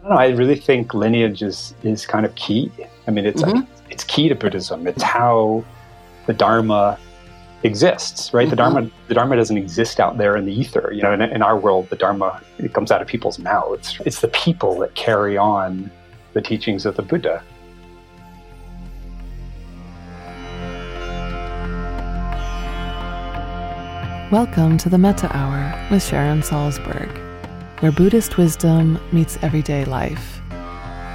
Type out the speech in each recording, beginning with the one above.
I don't know. I really think lineage is is kind of key. I mean, it's mm-hmm. it's key to Buddhism. It's how the Dharma exists, right? Mm-hmm. The Dharma the Dharma doesn't exist out there in the ether. You know, in, in our world, the Dharma it comes out of people's mouths. It's the people that carry on the teachings of the Buddha. Welcome to the Metta Hour with Sharon Salzberg where Buddhist wisdom meets everyday life.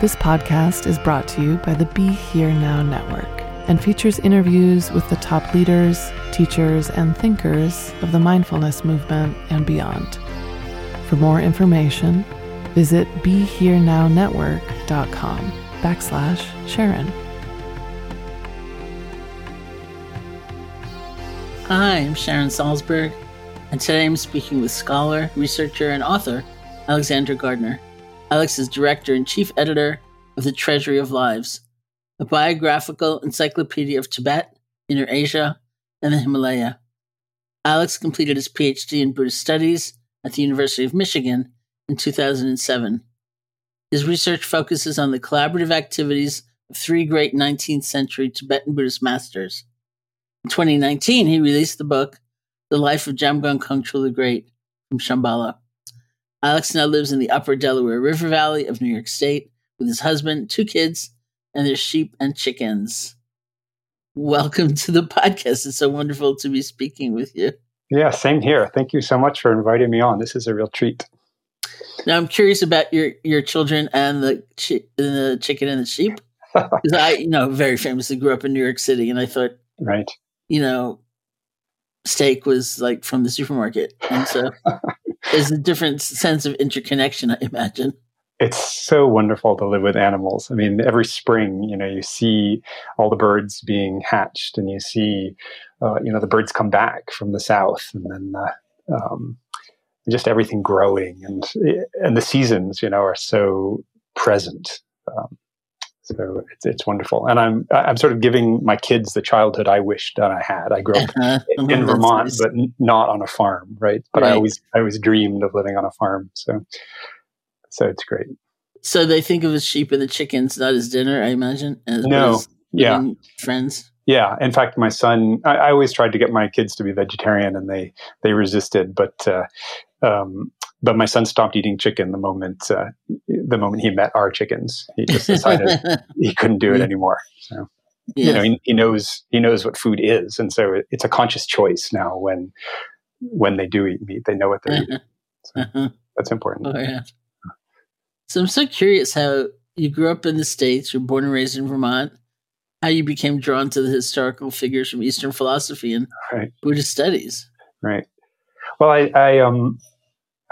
This podcast is brought to you by the Be Here Now Network and features interviews with the top leaders, teachers, and thinkers of the mindfulness movement and beyond. For more information, visit BeHereNowNetwork.com backslash Sharon. Hi, I'm Sharon Salzberg, and today I'm speaking with scholar, researcher, and author Alexander Gardner. Alex is director and chief editor of The Treasury of Lives, a biographical encyclopedia of Tibet, Inner Asia, and the Himalaya. Alex completed his PhD in Buddhist Studies at the University of Michigan in 2007. His research focuses on the collaborative activities of three great 19th century Tibetan Buddhist masters. In 2019, he released the book, The Life of Jamgon Kongtrul the Great, from Shambhala. Alex now lives in the upper Delaware River Valley of New York State with his husband, two kids, and their sheep and chickens. Welcome to the podcast. It's so wonderful to be speaking with you. Yeah, same here. Thank you so much for inviting me on. This is a real treat. Now, I'm curious about your your children and the chi- the chicken and the sheep because I, you know, very famously grew up in New York City, and I thought, right, you know, steak was like from the supermarket, and so there's a different sense of interconnection, I imagine. It's so wonderful to live with animals. I mean, every spring, you know, you see all the birds being hatched, and you see, uh, you know, the birds come back from the south, and then uh, um, just everything growing, and and the seasons, you know, are so present. Um, So it's it's wonderful, and I'm I'm sort of giving my kids the childhood I wished that I had. I grew up Uh-huh. in Oh, Vermont, nice. but n- not on a farm, right? But I always I always dreamed of living on a farm. So so it's great. So they think of the sheep and the chickens not as dinner, I imagine. As, No. as Yeah. friends. Yeah, in fact, my son. I, I always tried to get my kids to be vegetarian, and they they resisted. But uh, um, but my son stopped eating chicken the moment uh, the moment he met our chickens. He just decided he couldn't do it anymore. So yeah. you know, he, he knows he knows what food is, and so it, it's a conscious choice now. When when they do eat meat, they know what they're eating. Uh-huh. That's important. Oh, yeah. So I'm so curious how you grew up in the States, you're born and raised in Vermont, how you became drawn to the historical figures from Eastern philosophy and Right. Buddhist studies. Right. Well, I, I um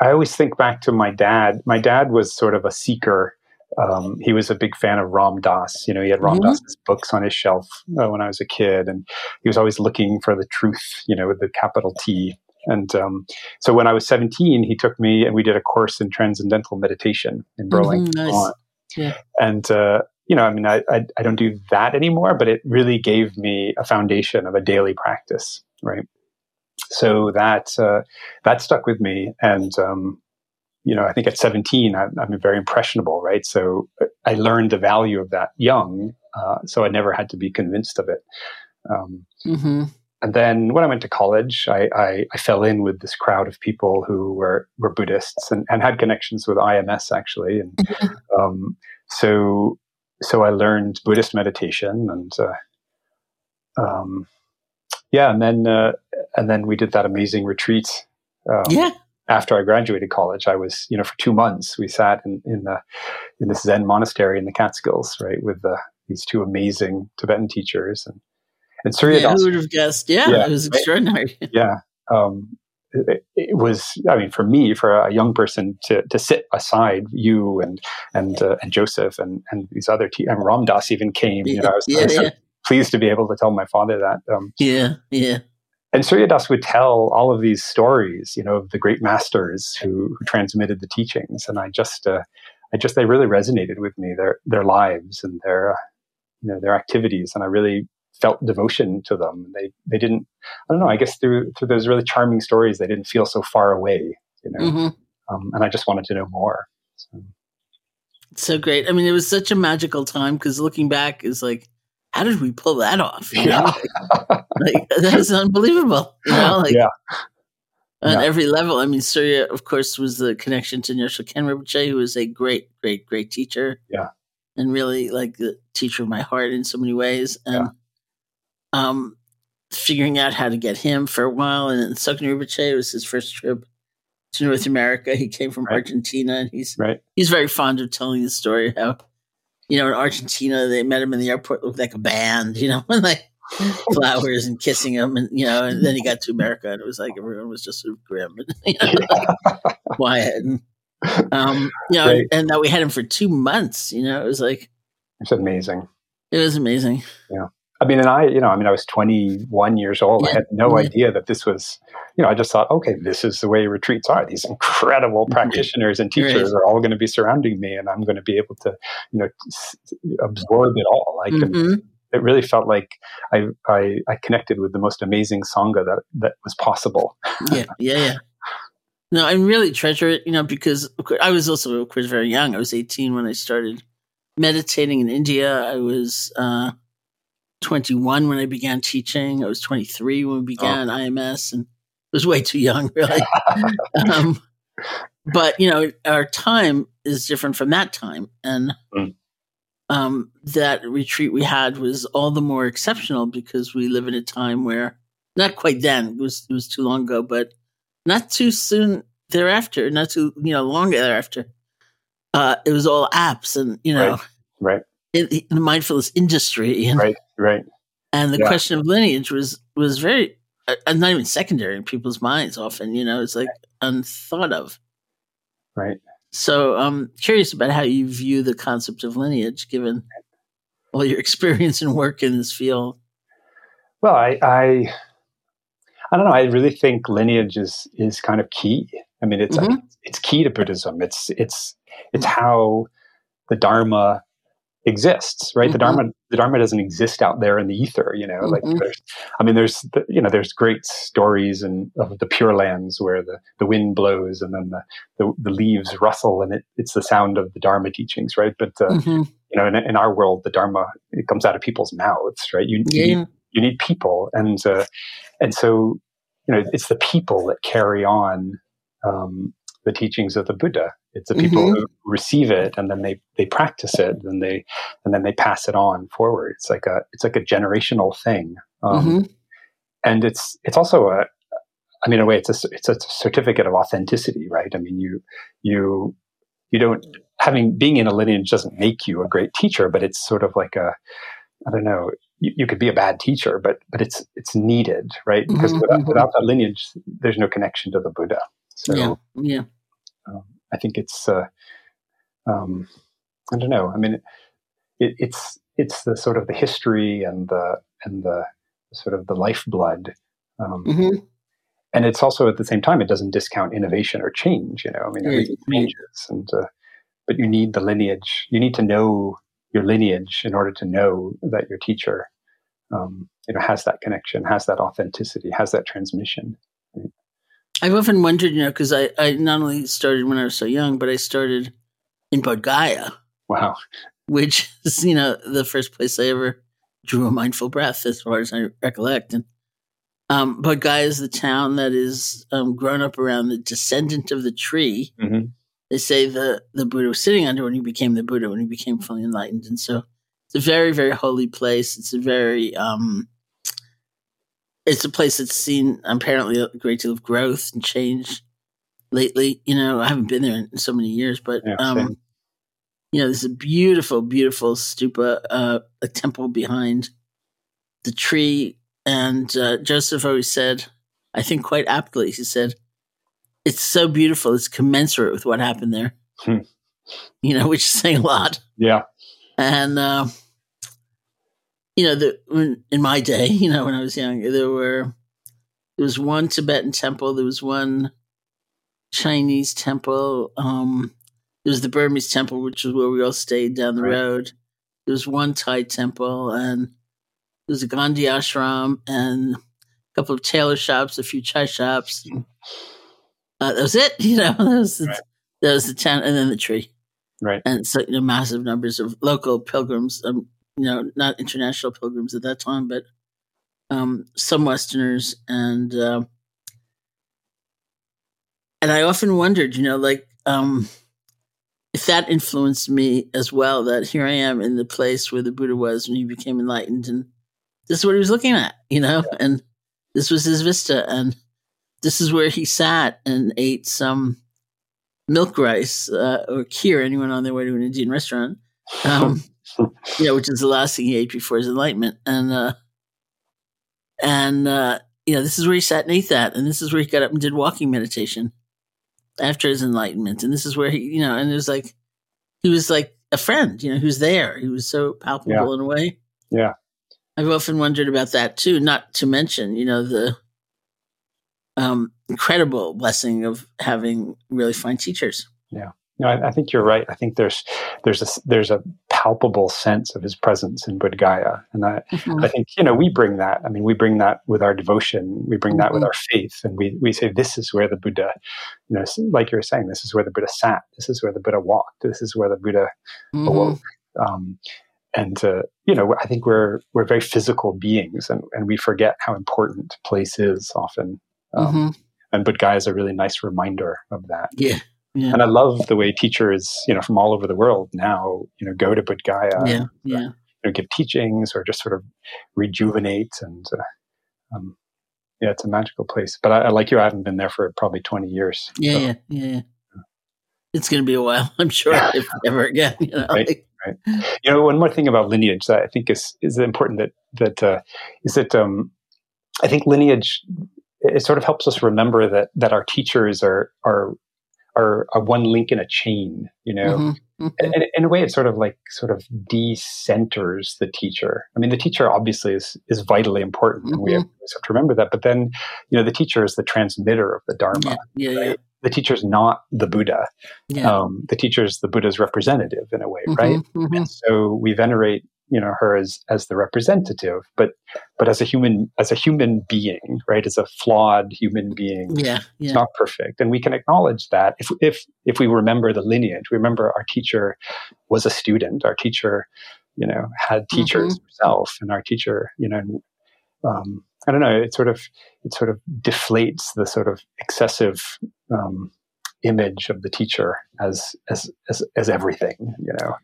I always think back to my dad. My dad was sort of a seeker. Um, he was a big fan of Ram Dass. You know, he had Ram Mhm. Dass's books on his shelf uh, when I was a kid, and he was always looking for the truth. You know, with the capital T. And um, so when I was 17, he took me and we did a course in transcendental meditation in Burlington. Mhm, nice. Yeah. And uh, you know, I mean, I, I I don't do that anymore, but it really gave me a foundation of a daily practice, right? So that uh, that stuck with me, and um, you know, I think at 17, I, I'm very impressionable, right? So uh, I learned the value of that young, uh, so I never had to be convinced of it. Um, hmm and then when I went to college, I, I, I fell in with this crowd of people who were, were Buddhists and, and had connections with IMS actually. And um, so so I learned Buddhist meditation and uh, um, yeah, and then uh, and then we did that amazing retreat. Um, Yeah. After I graduated college, I was you know for two months we sat in in the in this Zen monastery in the Catskills, right, with the, these two amazing Tibetan teachers and and Surya yeah Das who would have guessed? Yeah, Yeah, it was extraordinary. yeah um, it, it was i mean for me for a young person to, to sit aside you and and uh, and joseph and and these other te- and ram dass even came you know i was, I yeah, was yeah, pleased to be able to tell my father that um, yeah, yeah. and surya das would tell all of these stories you know of the great masters who, who transmitted the teachings. And i just uh, i just they really resonated with me their their lives and their uh, you know their activities. And i really felt devotion to them. They they didn't i don't know i guess through through those really charming stories they didn't feel so far away you know. Hmm um, and i just wanted to know more so, So great. I mean, it was such a magical time because looking back is like, how did we pull that off? You know, like that is unbelievable. You know, like Yeah. on Yeah. every level. I mean, Surya, of course, was the connection to Nyoshul Khen Rinpoche, who was a great, great, great teacher. Yeah. and really like the teacher of my heart in so many ways. And um, figuring out how to get him for a while, and then Tsoknyi Rinpoche was his first trip to North America. He came from Right. Argentina, and he's right he's very fond of telling the story how you know in Argentina they met him in the airport looked like a band, you know, and like flowers and kissing him, and you know, and then he got to America and it was like everyone was just sort of grim and you know, like, quiet, and um, you know, and that we had him for two months, you know, it was like it's amazing it was amazing. Yeah. I mean, and I, you know, I mean, I was 21 years old. I had no Yeah. idea that this was, you know, I just thought, okay, this is the way retreats are. These incredible practitioners and teachers Right. are all going to be surrounding me, and I'm going to be able to, you know, s- absorb it all. I can. Mhm. It really felt like I, I I connected with the most amazing sangha that that was possible. yeah, yeah, yeah. No, I really treasure it, you know, because I was also, of course, very young. I was 18 when I started meditating in India. I was uh, 21 when I began teaching. I was 23 when we began IMS, and was way too young, really. um, but you know, our time is different from that time, and Mm. um, that retreat we had was all the more exceptional because we live in a time where not quite then it was it was too long ago, but not too soon thereafter, not too you know long thereafter. Uh, it was all apps and you know Right, in, in the mindfulness industry and right, right. and the Yeah. question of lineage was was very uh, uh, not even secondary in people's minds often you know it's like unthought of Right. so i'm curious about how you view the concept of lineage given all your experience and work in this field Well, I, I, I don't know. I really think lineage is is kind of key. I mean, it's Mhm. it's key to Buddhism. It's it's it's how the Dharma exists, right? Mhm. The Dharma, the Dharma doesn't exist out there in the ether, you know. Like, Mhm. there's, I mean, there's, the, you know, there's great stories and of the Pure Lands where the, the wind blows and then the, the, the leaves rustle and it, it's the sound of the Dharma teachings, right? But uh, Mhm. you know, in, in our world, the Dharma it comes out of people's mouths, right? You, you need, you need people, and uh, and so you know, it's the people that carry on um, the teachings of the Buddha. It's the people Mhm. who receive it and then they they practice it and they and then they pass it on forward. It's like a it's like a generational thing, um, Mhm. and it's it's also a I mean, in a way, it's a it's a certificate of authenticity, right? I mean, you you you don't having being in a lineage doesn't make you a great teacher, but it's sort of like a I don't know. You, you could be a bad teacher, but but it's it's needed, right? Because Mhm, without, mhm. without that lineage, there's no connection to the Buddha. So yeah. Yeah. Um, I think it's uh, um, I don't know. I mean, it, it's it's the sort of the history and the and the sort of the lifeblood. Um, Mhm. and it's also at the same time it doesn't discount innovation or change you know i mean Right, everything right. changes and uh, but you need the lineage you need to know your lineage in order to know that your teacher um, you know has that connection has that authenticity has that transmission I've often wondered, you know, because I, I not only started when I was so young, but I started in Bodh Gaya, wow which is, you know, the first place I ever drew a mindful breath, as far as I recollect. And um, Bodh Gaya is the town that is um, grown up around the descendant of the tree. Mhm. They say the, the Buddha was sitting under when he became the Buddha, when he became fully enlightened. And so it's a very, very holy place. It's a very, um, it's a place that's seen apparently a great deal of growth and change lately. You know, I haven't been there in so many years, but Yeah, um, you know, there's a beautiful, beautiful stupa, uh, a temple behind the tree. And uh, Joseph always said, I think quite aptly, he said, "It's so beautiful, it's commensurate with what happened there." Hmm. You know, which is saying a lot. yeah And uh, you know, the when, in my day, you know, when I was young, there were there was one Tibetan temple, there was one Chinese temple, um, there was the Burmese temple, which is where we all stayed down the Right. road. There was one Thai temple, and there was a Gandhi ashram, and a couple of tailor shops, a few chai shops. Uh, that was it. You know, that was the, Right. that was the town, and then the tree right and so you know massive numbers of local pilgrims um you know not international pilgrims at that time but um some westerners. And um and i often wondered you know like um if that influenced me as well that here i am in the place where the buddha was when he became enlightened and this is what he was looking at you know? And this was his vista and this is where he sat and ate some milk rice uh, or kheer. Anyone on their way to an Indian restaurant, um, you know, which is the last thing he ate before his enlightenment, and uh, and uh, you know, this is where he sat and ate that, and this is where he got up and did walking meditation after his enlightenment, and this is where he, you know, and it was like he was like a friend, you know, was there. He was so palpable Yeah. in a way. Yeah. I've often wondered about that too. Not to mention, you know, the um, incredible blessing of having really fine teachers. No I, I think you're right i think there's there's a there's a palpable sense of his presence in Bodh Gaya and I, I think you know we bring that. I mean, we bring that with our devotion. We bring that with Mhm. our faith, and we we say this is where the Buddha, you know, like you were saying, this is where the Buddha sat. This is where the Buddha walked. This is where the Buddha Mhm. awoke. Um, and uh, you know, I think we're we're very physical beings, and and we forget how important place is often. Um, Mhm. And Bodh Gaya is a really nice reminder of that. Yeah. Yeah. And I love the way teachers, you know, from all over the world now, you know, go to Bodh Gaya yeah. Yeah. you know, give teachings or just sort of rejuvenate and uh, um, yeah it's a magical place but I, I like you i haven't been there for probably 20 years Yeah. so- Yeah. Yeah. It's going to be a while, I'm sure, if ever again. You know, Right. like- you know one more thing about lineage that i think is is important that that uh, is that um, i think lineage it sort of helps us remember that that our teachers are are are, are one link in a chain you know Mhm, mhm. and, and in a way, it sort of like sort of decenters the teacher. I mean, the teacher obviously is is vitally important, and we have, have to remember that. But then, you know, the teacher is the transmitter of the dharma, Yeah. Yeah. Yeah. the teacher's not the Buddha. Yeah. Um, the teacher's the Buddha's representative in a way, Mhm, right? mhm. And so we venerate, you know, her as as the representative, but but as a human as a human being, right? As a flawed human being. Yeah. It's not perfect, and we can acknowledge that if if if we remember the lineage, we remember our teacher was a student. Our teacher, you know, had teachers herself, and our teacher, you know, um, I don't know. It sort of it sort of deflates the sort of excessive um, image of the teacher as as as as everything. You know,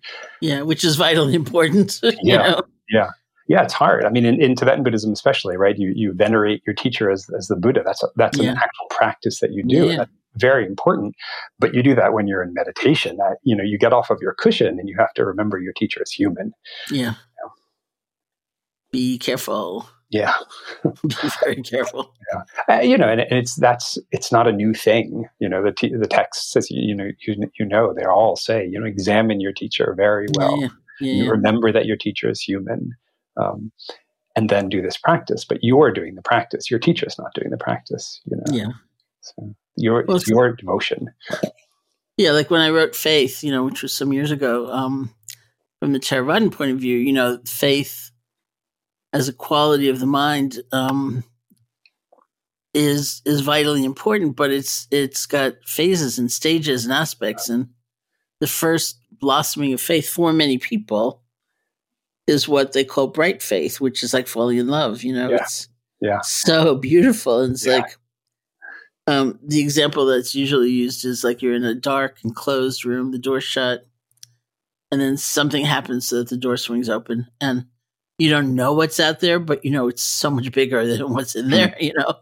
Yeah. Which is vitally important. you Yeah. know? yeah, it's hard. I mean, in, in Tibetan Buddhism, especially, right? You you venerate your teacher as as the Buddha. That's a, that's Yeah. an actual practice that you do. Yeah. That's very important. But you do that when you're in meditation. That you know, you get off of your cushion and you have to remember your teacher is human. Yeah. Be careful. Yeah. Be very careful. Uh, you know, and, and it's that's it's not a new thing. You know, the t- the text says you know you, you know they all say you know examine your teacher very well. Yeah. Yeah. You yeah. remember that your teacher is human, um, and then do this practice. But you're doing the practice. Your teacher is not doing the practice. You know, Yeah. so your Well, it's your devotion. Yeah, like when I wrote Faith, you know, which was some years ago, um, from the Theravadan point of view, you know, faith as a quality of the mind um, is is vitally important, but it's it's got phases and stages and aspects, and the first blossoming of faith for many people is what they call bright faith, which is like falling in love. You know, Yeah. it's Yeah. so beautiful, and it's Yeah. like um, the example that's usually used is like you're in a dark and closed room, the door shut, and then something happens so that the door swings open, and you don't know what's out there, but you know it's so much bigger than what's in there. You know,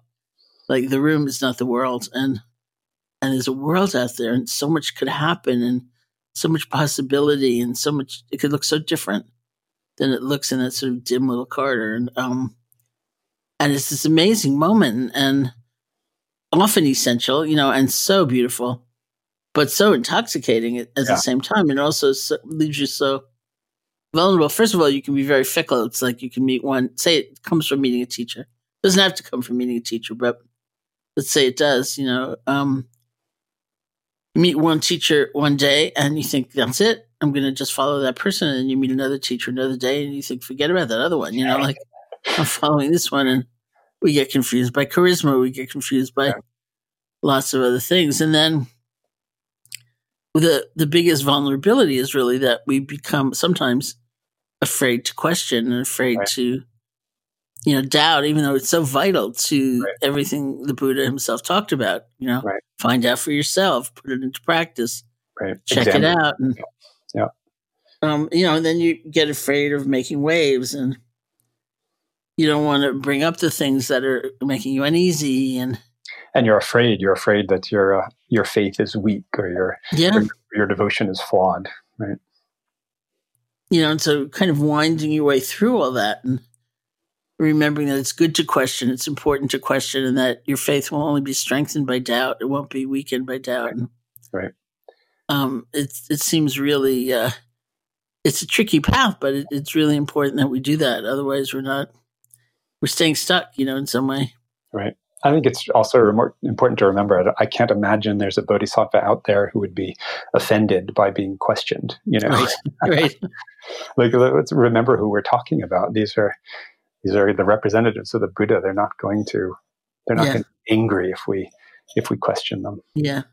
like the room is not the world, and and there's a world out there, and so much could happen, and so much possibility, and so much it could look so different than it looks in that sort of dim little corridor, and um, and it's this amazing moment, and often essential, you know, and so beautiful, but so intoxicating at, at Yeah. the same time, and also so, leaves you so vulnerable. First of all, you can be very fickle. It's like you can meet one. Say it comes from meeting a teacher. It doesn't have to come from meeting a teacher, but let's say it does. You know, um, you meet one teacher one day, and you think that's it. I'm going to just follow that person, and you meet another teacher another day, and you think forget about that other one. You know, like I'm following this one, and we get confused by charisma. We get confused by lots of other things, and then the the biggest vulnerability is really that we become sometimes afraid to question and afraid Right. to you know doubt even though it's so vital to Right. everything the buddha himself talked about you know Right. find out for yourself put it into practice Right. check Examine. it out and Yeah. um you know and then you get afraid of making waves and you don't want to bring up the things that are making you uneasy and And you're afraid. You're afraid that your uh, your faith is weak or your yeah or your devotion is flawed. Right. You know, and so kind of winding your way through all that and remembering that it's good to question, it's important to question, and that your faith will only be strengthened by doubt; it won't be weakened by doubt. And, Right. Um, it it seems really uh, it's a tricky path, but it, it's really important that we do that. Otherwise, we're not we're staying stuck, you know, in some way. Right. I think it's also remor- important to remember. I- I can't imagine there's a bodhisattva out there who would be offended by being questioned. You know, Right. right. like let's remember who we're talking about. These are these are the representatives of the Buddha. They're not going to they're not Yeah. going to be angry if we if we question them. Yeah.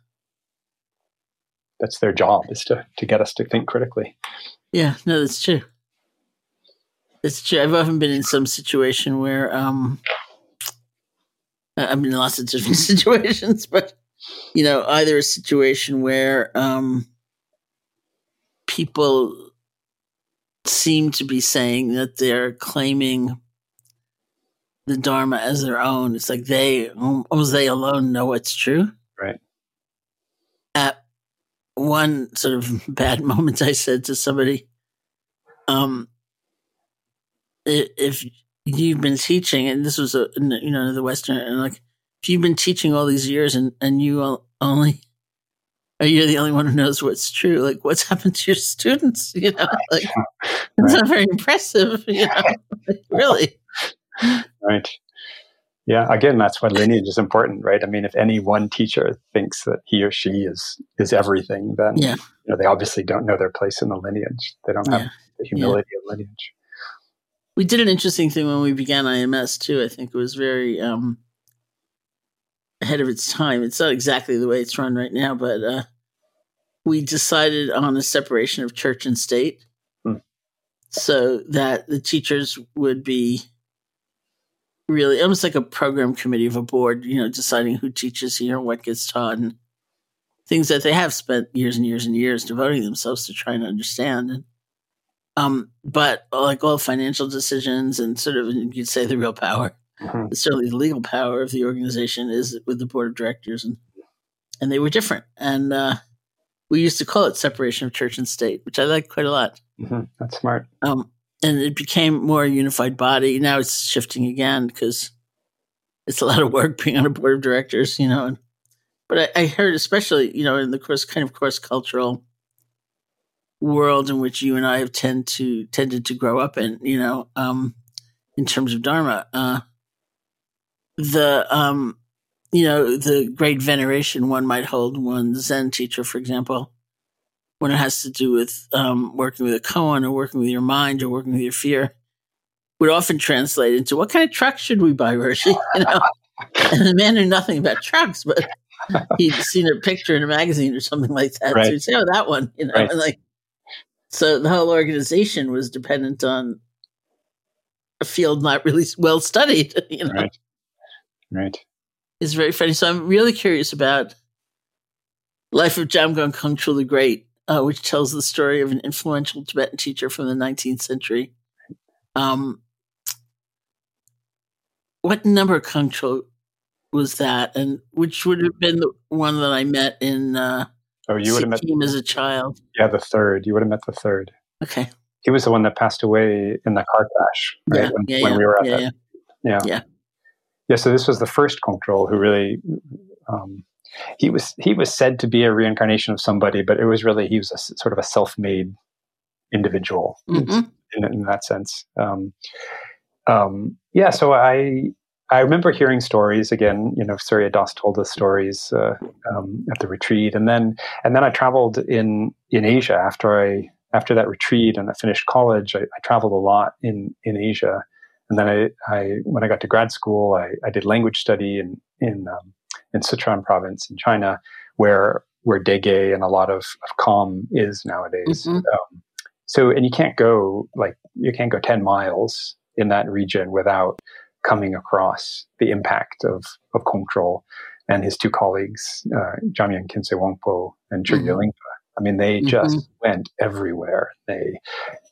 That's their job is to to get us to think critically. Yeah, no, that's true. It's true. I've often been in some situation where um I- in lots of different situations, but you know, either a situation where um people seem to be saying that they're claiming the Dharma as their own. It's like they almost they alone know what's true. Right. At one sort of bad moment, I said to somebody, um, if you've been teaching, and this was a you know the Western, and like if you've been teaching all these years, and and you only are you the only one who knows what's true? Like what's happened to your students? You know, like it's not very impressive. You know, like, really. Right. Yeah, again, that's why lineage is important, right? I mean, if any one teacher thinks that he or she is is everything, then Yeah. you know they obviously don't know their place in the lineage. They don't have Yeah. the humility of lineage. We did an interesting thing when we began IMS too. I think it was very um, ahead of its time. It's not exactly the way it's run right now, but uh, we decided on a separation of church and state, Hmm. so that the teachers would be really almost like a program committee of a board. You know, deciding who teaches here, what gets taught, and things that they have spent years and years and years devoting themselves to trying to understand. And um, but like all financial decisions and sort of you'd say the real power, Mhm. certainly the legal power of the organization is with the board of directors, and and they were different. And uh, we used to call it separation of church and state, which I like quite a lot. Mhm. That's smart. Um, and it became more a unified body. Now it's shifting again because it's a lot of work being on a board of directors, you know. And, but I, I heard, especially, you know, in the course kind of cross cultural world in which you and I have tend to tended to grow up in, you know, um, in terms of Dharma, uh, the um, you know, the great veneration one might hold one Zen teacher, for example, when it has to do with um, working with a koan or working with your mind or working with your fear, would often translate into what kind of truck should we buy, Roshi? You know, and the man knew nothing about trucks, but he'd seen a picture in a magazine or something like that. Right. So he'd say, "Oh, that one," you know, Right. and like, so the whole organization was dependent on a field not really well studied. You know, Right. Right. it's very funny. So I'm really curious about Life of Jamgon Kongtrul the Great, uh, which tells the story of an influential Tibetan teacher from the 19th century. Um, what number Kongtrul was that, and which would have been the one that I met in uh, Oh, you would have met. As a child? Yeah, the third. You would have met the third. Okay, He was the one that passed away in the car crash, right? yeah, when, yeah, when yeah, we were at yeah, that. yeah. Yeah. Yeah. Yeah. So this was the first Kongtrul who really. Um, he was he was said to be a reincarnation of somebody, but it was really he was a sort of a self-made individual Mhm. in, in that sense. Um, um, yeah. So I I remember hearing stories again. You know, Surya Das told us stories uh, um, at the retreat, and then and then I traveled in in Asia after I after that retreat and I finished college. I, I traveled a lot in in Asia, and then I, I when I got to grad school, I, I did language study in in um, in Sichuan province in China, where where Dege and a lot of, of Kham is nowadays. Mhm. Um, so, and you can't go like you can't go ten miles in that region without coming across the impact of of Kongtrul and his two colleagues, uh, Jamyang Khyentse Wangpo and Mhm. Lingpa. I mean, they Mhm. just went everywhere. They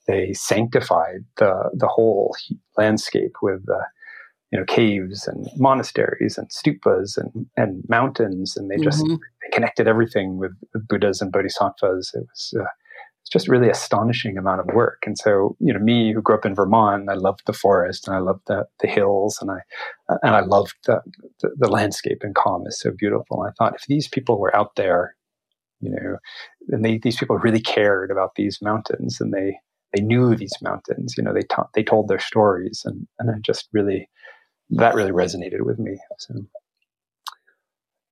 they sanctified the the whole landscape with uh, you know caves and monasteries and stupas and and mountains, and they just Mhm. they connected everything with, with Buddhas and Bodhisattvas. It was uh, just really astonishing amount of work. And so, you know, me who grew up in Vermont, I loved the forest and I loved the, the hills and I and I loved the, the the landscape and Kham is so beautiful. And I thought if these people were out there, you know, and they these people really cared about these mountains and they they knew these mountains, you know, they taught they told their stories and and I just really that really resonated with me. So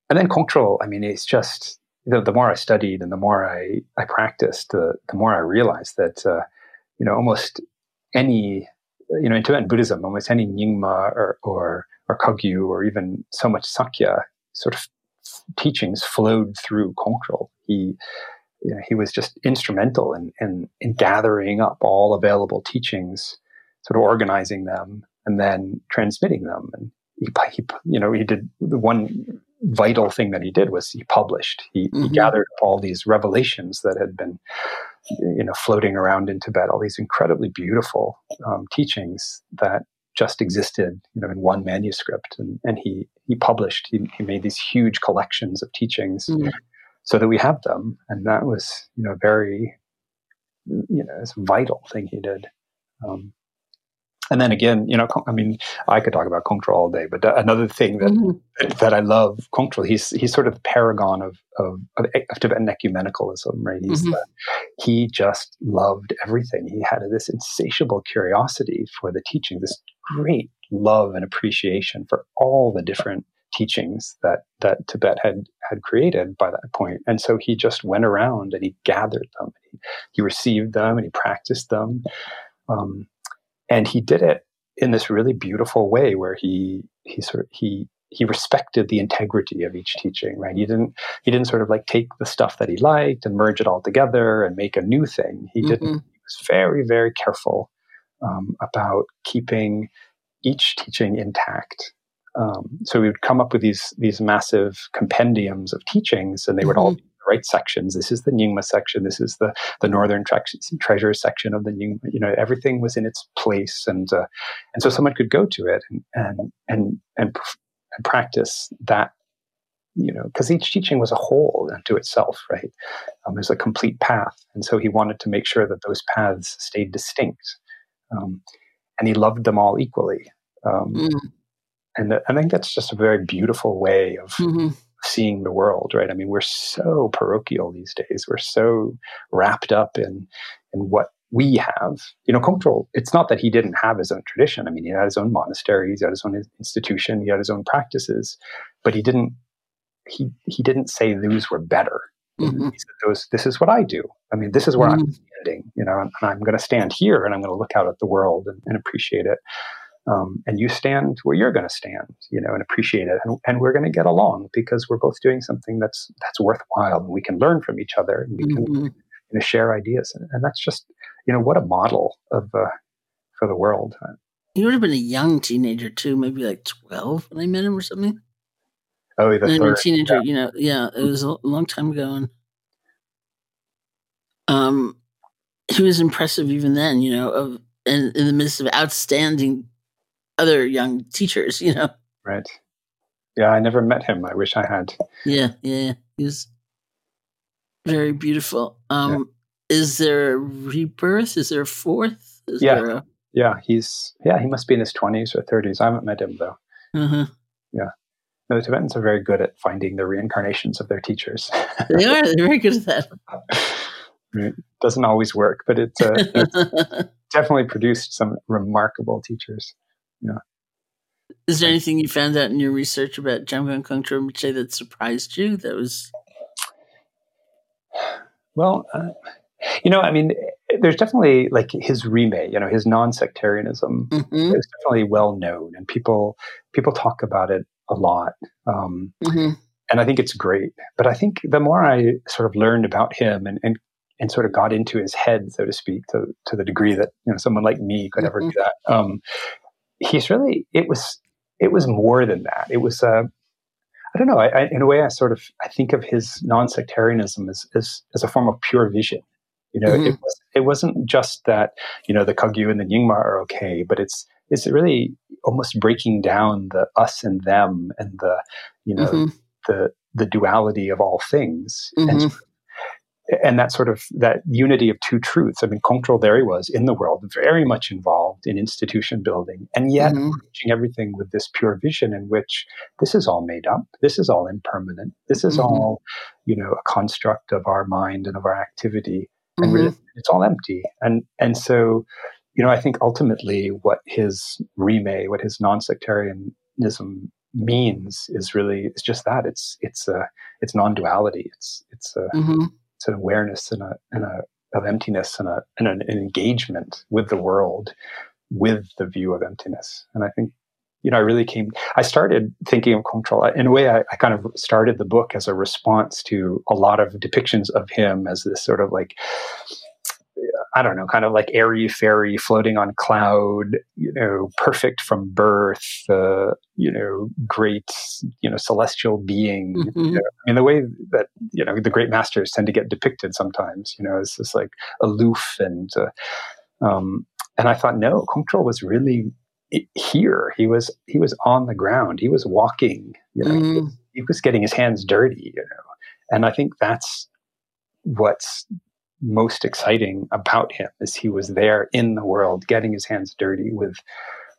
and then Kongtrul, I mean, it's just the, the more I studied and the more I, I practiced, the, the more I realized that, uh, you know, almost any, you know, in Tibetan Buddhism, almost any Nyingma or, or, or Kagyu or even so much Sakya sort of teachings flowed through Kongtrul. He, you know, he was just instrumental in, in, in gathering up all available teachings, sort of organizing them and then transmitting them. And he, he you know, he did the one vital thing that he did was he published. He, he Mhm. gathered all these revelations that had been, you know, floating around in Tibet. All these incredibly beautiful um, teachings that just existed, you know, in one manuscript. And, and he he published. He, he made these huge collections of teachings Mhm. so that we have them. And that was, you know, very, you know, it's vital thing he did. Um, and then again, you know, I mean, I could talk about Kongtrul all day, but another thing that Mhm. that I love Kongtrul. He's he's sort of the paragon of of, of, of Tibetan ecumenicalism, right? He's Mhm. the, he just loved everything. He had this insatiable curiosity for the teaching, this great love and appreciation for all the different teachings that that Tibet had had created by that point. And so he just went around and he gathered them, he, he received them, and he practiced them, um, and he did it in this really beautiful way where he he sort of he he respected the integrity of each teaching right he didn't he didn't sort of like take the stuff that he liked and merge it all together and make a new thing he mm-hmm. didn't he was very very careful um, about keeping each teaching intact um, so we would come up with these these massive compendiums of teachings and they would mm-hmm. all be the right sections this is the nyingma section this is the the northern tre- treasure section of the nyingma you know everything was in its place and uh, and so someone could go to it and and and, and and practice that you know because each teaching was a whole unto itself right um, there's a complete path and so he wanted to make sure that those paths stayed distinct um, and he loved them all equally um, mm. and i think that's just a very beautiful way of mm-hmm. Seeing the world right i mean we're so parochial these days we're so wrapped up in in what we have. You know, Kongtrul, it's not that he didn't have his own tradition. I mean, he had his own monasteries, he had his own institution, he had his own practices, but he didn't he he didn't say those were better. Mm-hmm. He said those this is what I do. I mean, this is where mm-hmm. I'm standing, you know, and, and I'm going to stand here and I'm going to look out at the world and, and appreciate it. Um, and you stand where you're going to stand, you know, and appreciate it, and, and we're going to get along because we're both doing something that's that's worthwhile, and we can learn from each other, and we mm-hmm. can you know, share ideas, and, and that's just you know, what a model of uh, for the world. He would have been a young teenager too, maybe like twelve when I met him or something. Oh, the third, teenager. Yeah. You know, yeah, it was a long time ago, and um, he was impressive even then. You know, of in, in the midst of outstanding other young teachers. You know, right? Yeah, I never met him. I wish I had. Yeah, yeah, he was very beautiful. Um, is there a rebirth? Is there a fourth? Is yeah, a... yeah. He's yeah. He must be in his twenties or thirties. I haven't met him though. Uh-huh. Yeah. No, the Tibetans are very good at finding the reincarnations of their teachers. they are. They're very good at that. It doesn't always work, but it, uh, it's definitely produced some remarkable teachers. Yeah. Is there anything you found out in your research about Jamgon Kongtrul Rinpoche that surprised you? That was well, uh, you know, I mean, there's definitely like his rime, you know, his non-sectarianism mm-hmm. is definitely well known, and people people talk about it a lot. Um, mm-hmm. And I think it's great. But I think the more I sort of learned about him and, and and sort of got into his head, so to speak, to to the degree that you know someone like me could mm-hmm. ever do that. Um, he's really it was it was more than that. It was uh, I don't know. I, I, in a way, I sort of I think of his non-sectarianism as as, as a form of pure vision. You know, mm-hmm. it was it wasn't just that you know the Kagyu and the Nyingma are okay, but it's it's really almost breaking down the us and them and the you know mm-hmm. the the duality of all things mm-hmm. and and that sort of that unity of two truths. I mean, Kongtrul there he was in the world, very much involved in institution building, and yet mm-hmm. preaching everything with this pure vision in which this is all made up, this is all impermanent, this is mm-hmm. all you know a construct of our mind and of our activity, and mm-hmm. really, it's all empty. And and so, you know, I think ultimately what his rime, what his non-sectarianism means is really it's just that it's it's a it's non-duality it's it's a an awareness and a, and a of emptiness and, a, and an, engagement with the world with the view of emptiness. And I think, you know, I really came, I started thinking of Kongtrul. In a way, I, I, kind of started the book as a response to a lot of depictions of him as this sort of like I don't know, kind of like airy fairy floating on cloud, you know, perfect from birth, uh, you know, great, you know, celestial being. Mm-hmm. You know, I mean, the way that, you know, the great masters tend to get depicted sometimes, you know, as this like aloof and, uh, um, and I thought, no, Kongtrul was really here. He was, he was on the ground. He was walking, you know, mm. he, he was getting his hands dirty, you know, and I think that's what's most exciting about him is he was there in the world, getting his hands dirty with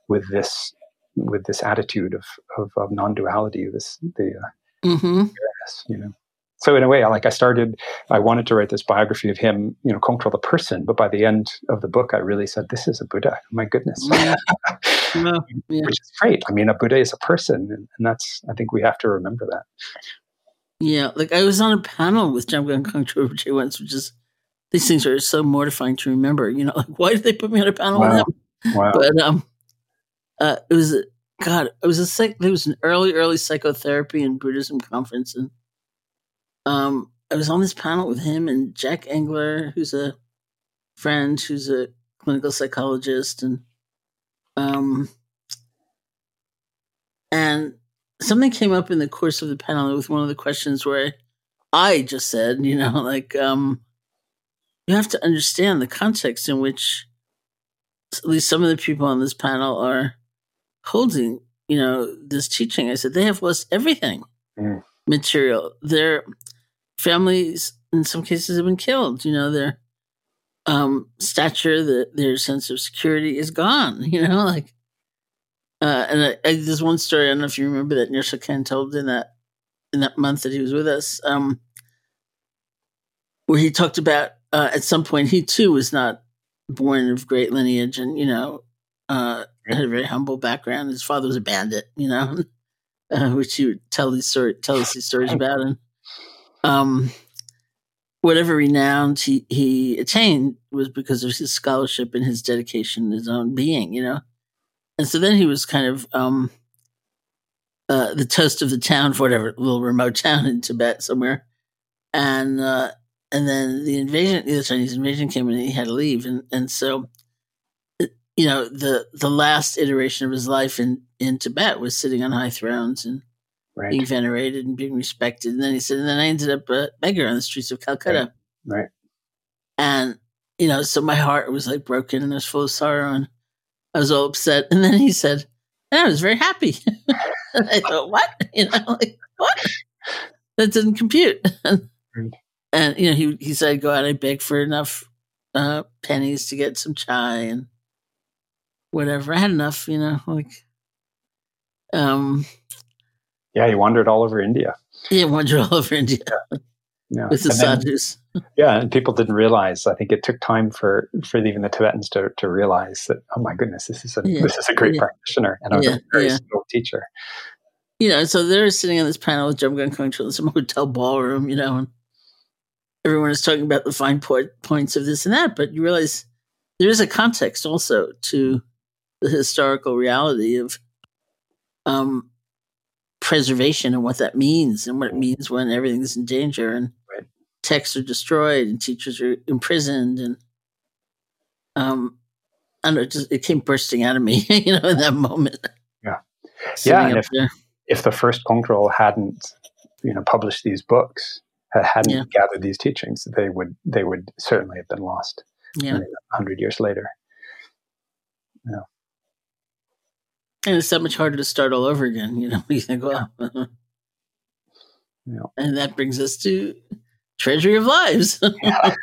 with this with this attitude of of, of non-duality, this the uh, mm-hmm. you know. So in a way, like I started, I wanted to write this biography of him, you know, Kongtrul the person, but by the end of the book, I really said, "This is a Buddha." My goodness. Well, yeah. which is great. I mean, a Buddha is a person, and, and that's I think we have to remember that. Yeah, like I was on a panel with Jamgon Kongtrul Rinpoche once, which is these things are so mortifying to remember. You know, like why did they put me on a panel Wow. with him? Wow. But um, uh, it was God. It was a psych. There was an early, early psychotherapy and Buddhism conference, and um, I was on this panel with him and Jack Engler, who's a friend, who's a clinical psychologist, and um, and something came up in the course of the panel with one of the questions where I just said, you know, like um, you have to understand the context in which at least some of the people on this panel are holding, you know, this teaching. I said they have lost everything Mm. material. Their families, in some cases, have been killed. You know, their um, stature, the, their sense of security is gone. You know, like, uh, and I, I, there's one story. I don't know if you remember that Nyoshul Khen told in that in that month that he was with us, um, where he talked about uh, at some point he too was not born of great lineage, and you know, uh, had a very humble background. His father was a bandit, you know, uh, which he would tell these story, tell us these stories about, and um, whatever renown he he attained was because of his scholarship and his dedication, his own being, you know. And so then he was kind of um, uh, the toast of the town for whatever little remote town in Tibet somewhere, and uh, and then the invasion, the Chinese invasion came and he had to leave, and and so you know the the last iteration of his life in in Tibet was sitting on high thrones and Right. being venerated and being respected. And then he said, and then I ended up a beggar on the streets of Calcutta. Right. And, you know, so my heart was like broken and I was full of sorrow and I was all upset. And then he said, and I was very happy. and I thought, what? You know, like, what? That didn't compute. Right. And, you know, he, he said, go out and beg for enough uh, pennies to get some chai and whatever. I had enough, you know, like, um, Yeah, he wandered all over India. yeah, wandered all over India Yeah. with the And then- sadhus. Yeah, and people didn't realize. I think it took time for for even the Tibetans to, to realize that. Oh my goodness, this is a Yeah. this is a great Yeah. practitioner and a very yeah. skilled teacher. you know, so they're sitting on this panel with Jamgon Kongtrul in some hotel ballroom, you know, and everyone is talking about the fine po- points of this and that, but you realize there is a context also to the historical reality of um, preservation and what that means and what it means when everything's in danger and Right. texts are destroyed and teachers are imprisoned and um, I don't know, it just it came bursting out of me, you know, in that moment. Yeah. Sitting Yeah, and if- there. If the first Kongtrul hadn't, you know, published these books, hadn't Yeah. gathered these teachings, they would they would certainly have been lost yeah. hundred years later. Yeah. And it's that much harder to start all over again, you know. You think, well, Yeah. and that brings us to Treasury of Lives. Yeah.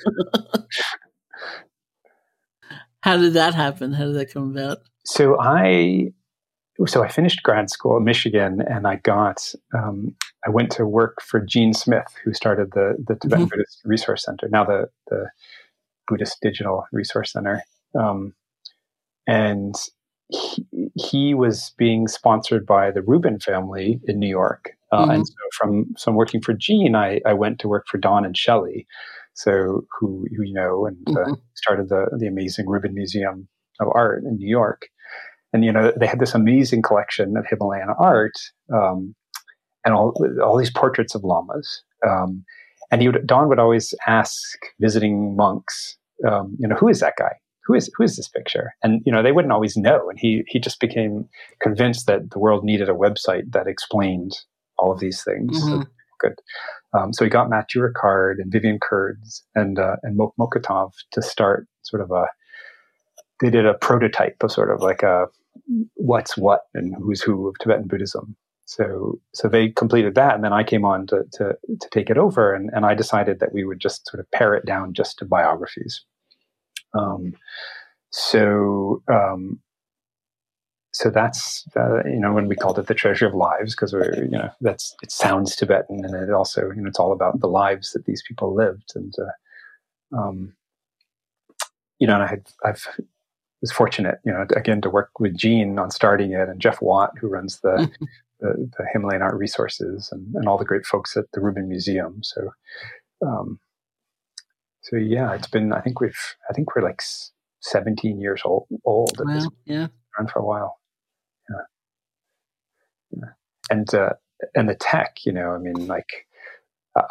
How did that happen? How did that come about? So I so I finished grad school in Michigan, and I got um, I went to work for Gene Smith, who started the the Tibetan Mhm. Buddhist Resource Center, now the the Buddhist Digital Resource Center, um, and he, he was being sponsored by the Rubin family in New York, uh, Mhm. and so from so working for Gene, I, I went to work for Don and Shelley, so who who you know, and uh, Mhm. started the the amazing Rubin Museum of Art in New York and you know they had this amazing collection of Himalayan art um, and all all these portraits of lamas. Um, and he would, Don would always ask visiting monks, um, you know, who is that guy? Who is who is this picture? And you know they wouldn't always know. And he he just became convinced that the world needed a website that explained all of these things. Mhm. Good. Um, so he got Matthieu Ricard and Vivian Kurz and uh, and Mok Mokotov to start sort of a. They did a prototype of sort of like a what's what and who's who of Tibetan Buddhism. So so they completed that, and then I came on to to, to take it over, and, and I decided that we would just sort of pare it down just to biographies. Um, so um, so that's uh, you know when we called it the treasure of lives because we're you know that's it sounds Tibetan and it also you know it's all about the lives that these people lived and uh, um, you know and I had I've was fortunate, you know, again to work with Gene on starting it, and Jeff Watt, who runs the. the, the, Himalayan Art Resources, and, and all the great folks at the Rubin Museum. So, um, so yeah, it's been. I think we've. I think we're like 17 years old. Old. Wow, yeah. Around for a while. Yeah. yeah. And uh, and the tech, you know, I mean, like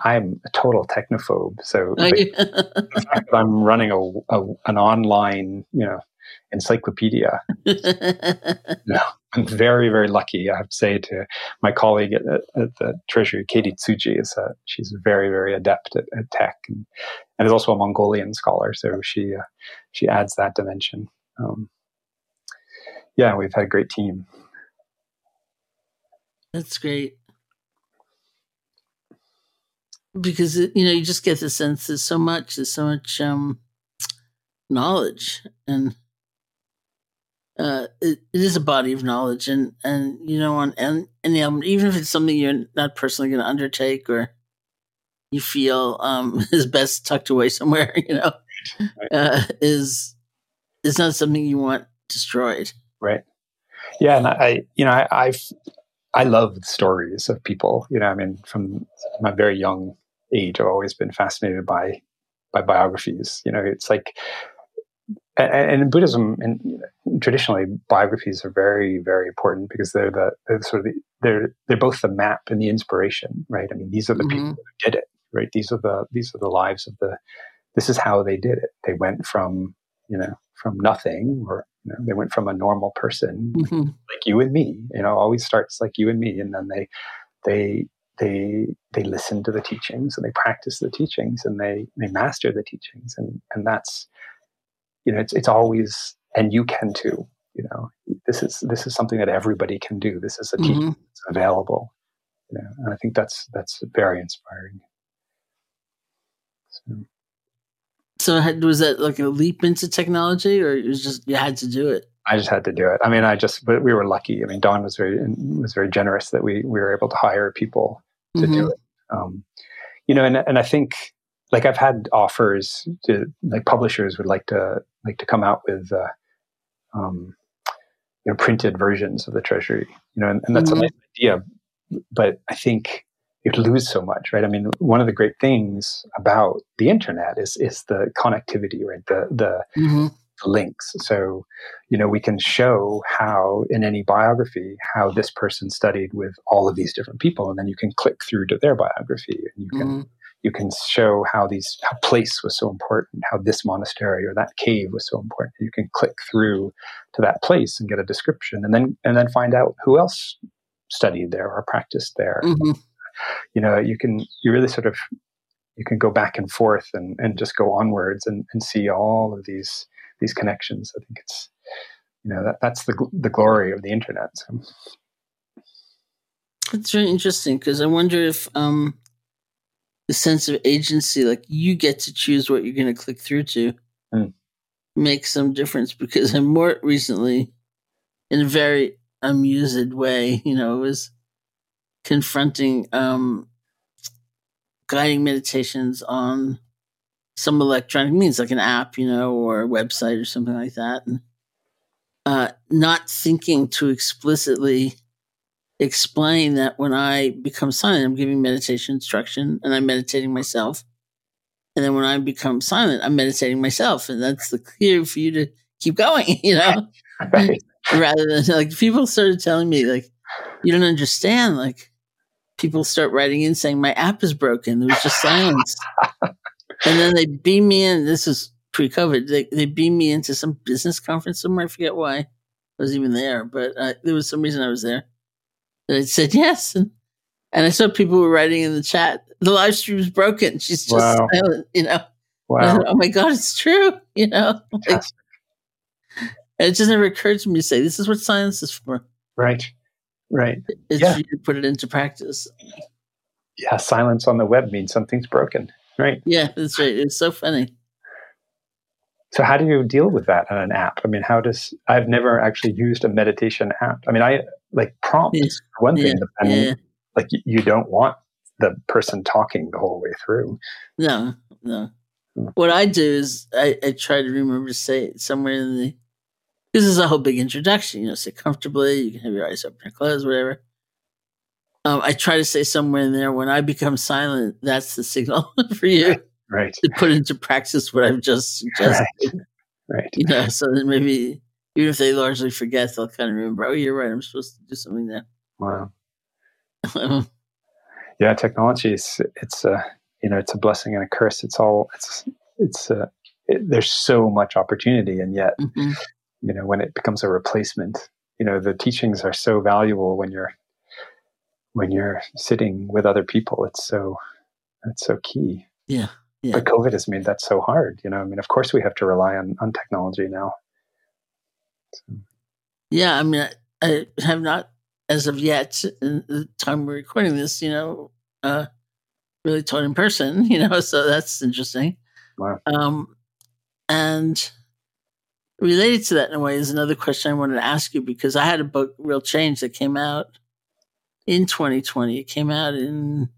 I'm a total technophobe. So the, the fact that I'm running a, a, an online, you know, encyclopedia, know, I'm very, very lucky. I have to say to my colleague at, at the Treasury, Katie Tsuji, is uh, she's very, very adept at, at tech and, and, is also a Mongolian scholar. So she uh, she adds that dimension. Um, yeah, we've had a great team. That's great because you know you just get the sense there's so much there's so much um, knowledge and uh, it, it is a body of knowledge and and you know on and any album even if it's something you're not personally going to undertake or you feel um, is best tucked away somewhere you know uh, is is not something you want destroyed right yeah and i you know I, i've I love stories of people. You know, I mean, from my very young age, I've always been fascinated by by biographies. You know, it's like, and, and in Buddhism, and you know, traditionally, biographies are very, very important because they're the they're sort of the, they're they're both the map and the inspiration, right? I mean, these are the mm-hmm. people who did it, right? These are the these are the lives of the. This is how they did it. They went from you know from nothing, or you know, they went from a normal person mm-hmm. like you and me. You know, always starts like you and me, and then they they they they listen to the teachings and they practice the teachings and they they master the teachings and and that's you know it's it's always and you can too you know this is this is something that everybody can do this is a mm-hmm. teaching that's available you know and i think that's that's very inspiring so, so was that like a leap into technology or it was just you had to do it I just had to do it. I mean, I just, but we were lucky. I mean, Don was very was very generous that we we were able to hire people to mm-hmm. do it. Um, you know, and and I think like I've had offers to like publishers would like to like to come out with uh, um, you know printed versions of the treasury. You know, and, and that's mm-hmm. a nice idea, but I think you'd lose so much, right? I mean, one of the great things about the internet is is the connectivity, right? The the mm-hmm links. So, you know, we can show how in any biography how this person studied with all of these different people, and then you can click through to their biography, and you can mm-hmm. You can show how these how place was so important, how this monastery or that cave was so important. You can click through to that place and get a description, and then and then find out who else studied there or practiced there. Mm-hmm. You know, you can you really sort of you can go back and forth and, and just go onwards and, and see all of these these connections. I think it's you know that that's the the glory of the internet. So. It's very interesting because I wonder if um, the sense of agency, like you get to choose what you're going to click through to, mm. makes some difference. Because I'm more recently, in a very amused way, you know, was confronting um, guiding meditations on some electronic means, like an app, you know, or a website or something like that. And uh, not thinking to explicitly explain that when I become silent, I'm giving meditation instruction and I'm meditating myself. And then when I become silent, I'm meditating myself. And that's the clear for you to keep going, you know? Right. Rather than like people started telling me, like, you don't understand. Like, people start writing in saying, my app is broken. There was just silence. and then they beam me in. This is pre-COVID. They they beam me into some business conference somewhere. I forget why I was even there, but uh, there was some reason I was there. And I said yes, and and I saw people were writing in the chat. The live stream is broken. She's just wow. silent. You know. Wow. Thought, oh my god, it's true. You know. Like, and it just never occurred to me to say this is what science is for. Right. Right. It's yeah. you put it into practice. Yeah, silence on the web means something's broken. Right. Yeah, that's right. It's so funny. So how do you deal with that on an app? I mean, how does I've never actually used a meditation app. I mean, I like prompts yeah. one thing, yeah. but then yeah. like you don't want the person talking the whole way through. No, no. Hmm. What I do is I, I try to remember to say it somewhere in the this is a whole big introduction. You know, sit comfortably. You can have your eyes open or closed, whatever. Um, I try to say somewhere in there when I become silent, that's the signal for you right to put into practice what I've just suggested. right, right. You know, so that maybe even if they largely forget, they'll kind of remember. Oh, you're right. I'm supposed to do something there. wow yeah technology is it's a you know it's a blessing and a curse it's all it's it's uh, it, there's so much opportunity and yet Mhm. you know when it becomes a replacement you know the teachings are so valuable when you're when you're sitting with other people it's so it's so key Yeah. Yeah. but covid has made that so hard you know i mean of course we have to rely on on technology now Yeah, I mean, I, I have not, as of yet, in the time we're recording this, you know, uh, really taught in person, you know, so that's interesting. Wow. Um, and related to that in a way is another question I wanted to ask you because I had a book, Real Change, that came out in 2020. It came out in,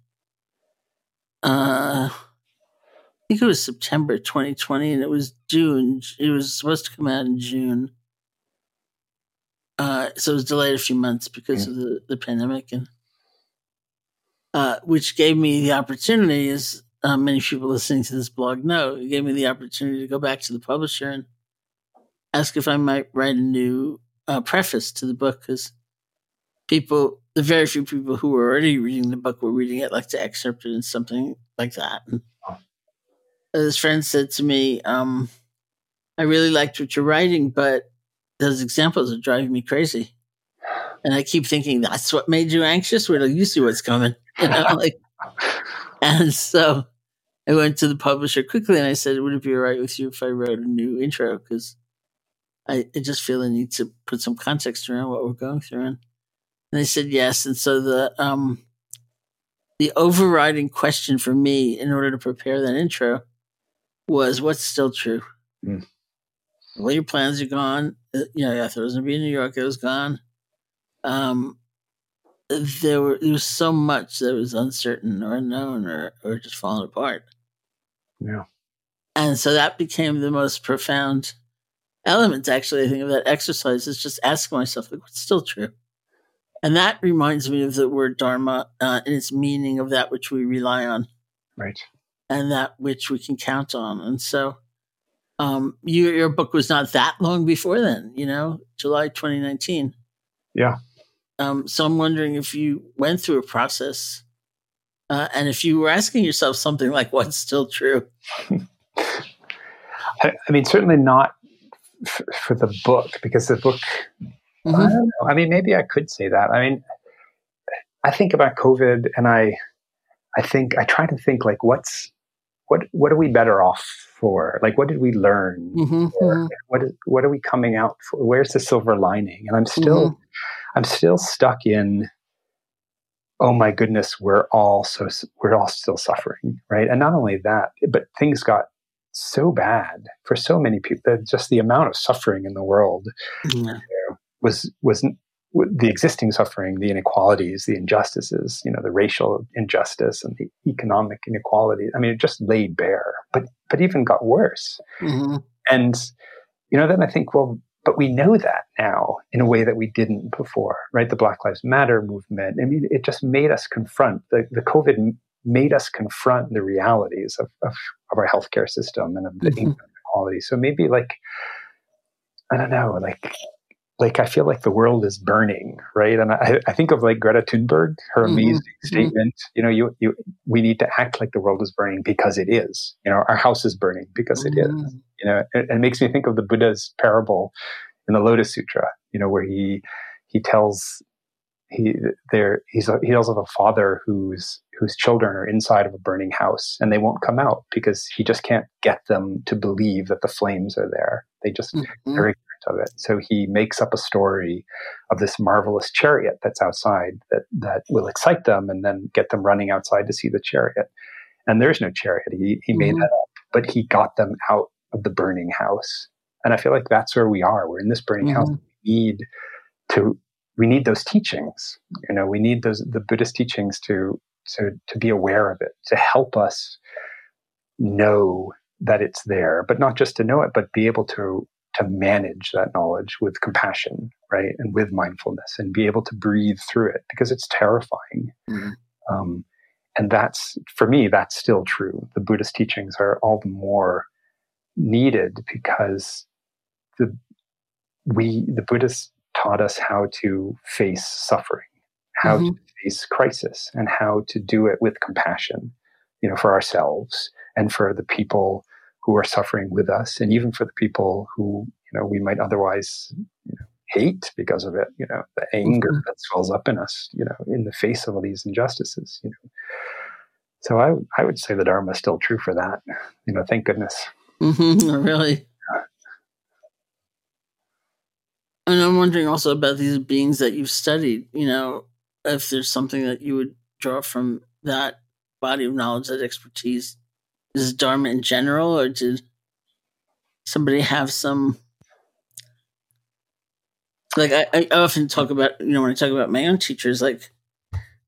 uh, I think it was September 2020, and it was June. It was supposed to come out in June. Uh, so it was delayed a few months because of the, the pandemic, and uh, which gave me the opportunity, as uh, many people listening to this blog know, it gave me the opportunity to go back to the publisher and ask if I might write a new uh, preface to the book because people, the very few people who were already reading the book were reading it, like to excerpt it in something like that. And this friend said to me, um, I really liked what you're writing, but those examples are driving me crazy. And I keep thinking that's what made you anxious. Where till you see what's coming. You know, like, and so I went to the publisher quickly and I said, "Would it be all right with you if I wrote a new intro? Because I, I just feel I need to put some context around what we're going through." And they said yes. And so the um, the overriding question for me, in order to prepare that intro, was what's still true. Mm. Well, your plans are gone. Uh, You know, I thought it was going to be in New York. It was gone. Um, there were there was so much that was uncertain or unknown or or just falling apart, yeah and so that became the most profound element. Actually, I think of that exercise is just asking myself, like, what's still true, and that reminds me of the word dharma uh, and its meaning of that which we rely on right and that which we can count on. And so, um, your your book was not that long before then, you know, July 2019. yeah Um, so I'm wondering if you went through a process, uh, and if you were asking yourself something like, "What's still true?" I, I mean, certainly not f- for the book because the book. I Mhm. don't know. I mean, maybe I could say that. I mean, I think about COVID, and I, I think I try to think like, what's, what, what are we better off for? Like, what did we learn? Mhm, Or mhm. What is, what are we coming out for? Where's the silver lining? And I'm still, I'm still stuck in. Oh my goodness, we're all so we're all still suffering, right? And not only that, but things got so bad for so many people. That just the amount of suffering in the world Yeah. was was the existing suffering, the inequalities, the injustices, you know, the racial injustice and the economic inequality. I mean, it just laid bare, but but even got worse. Mhm. And you know, then I think, well, but we know that now in a way that we didn't before, right? The Black Lives Matter movement. I mean, it just made us confront the the COVID made us confront the realities of of, of our healthcare system and of the Mhm. inequality. So maybe like I don't know, like like I feel like the world is burning, right? And I, I think of like Greta Thunberg, her Mhm, amazing mhm. statement. You know, you you we need to act like the world is burning because it is. You know, our house is burning because it is. Mhm. You know, it, it makes me think of the Buddha's parable in the Lotus Sutra. You know, where he he tells he there he's a, he tells of a father whose whose children are inside of a burning house and they won't come out because he just can't get them to believe that the flames are there. They just Mhm. Ignorant of it. So he makes up a story of this marvelous chariot that's outside that that will excite them and then get them running outside to see the chariot. And there's no chariot. He he made Mhm. that up, but he got them out of the burning house. And I feel like that's where we are. We're in this burning house. Mhm. We need to we need those teachings. You know, we need those the Buddhist teachings to to to be aware of it, to help us know that it's there, but not just to know it, but be able to to manage that knowledge with compassion, right, and with mindfulness, and be able to breathe through it because it's terrifying. Mm-hmm. Um, and that's for me, that's still true. The Buddhist teachings are all the more needed because the we the Buddhists taught us how to face suffering, how mm-hmm. to face crisis, and how to do it with compassion, you know, for ourselves and for the people who are suffering with us, and even for the people who you know we might otherwise you know, hate because of it. You know, the anger mm-hmm. that swells up in us, you know, in the face of all these injustices. You know, so I I would say the Dharma is still true for that. You know, thank goodness. Mm-hmm, really. And I'm wondering also about these beings that you've studied. You know, if there's something that you would draw from that body of knowledge, that expertise, is Dharma in general, or did somebody have some? Like I, I often talk about, you know, when I talk about my own teachers, like